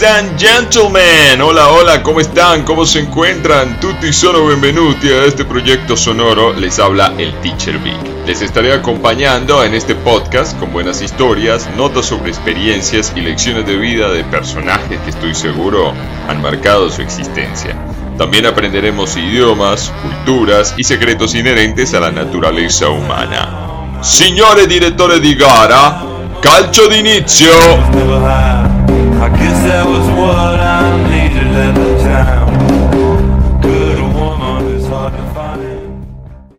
Ladies and gentlemen, hola hola, ¿cómo están? ¿Cómo se encuentran? Tutti sono benvenuti a este proyecto sonoro. Les habla el Teacher Big. Les estaré acompañando en este podcast con buenas historias, notas sobre experiencias y lecciones de vida de personajes que estoy seguro han marcado su existencia. También aprenderemos idiomas, culturas y secretos inherentes a la naturaleza humana. Signore direttore di gara, calcio d'inizio! Amen.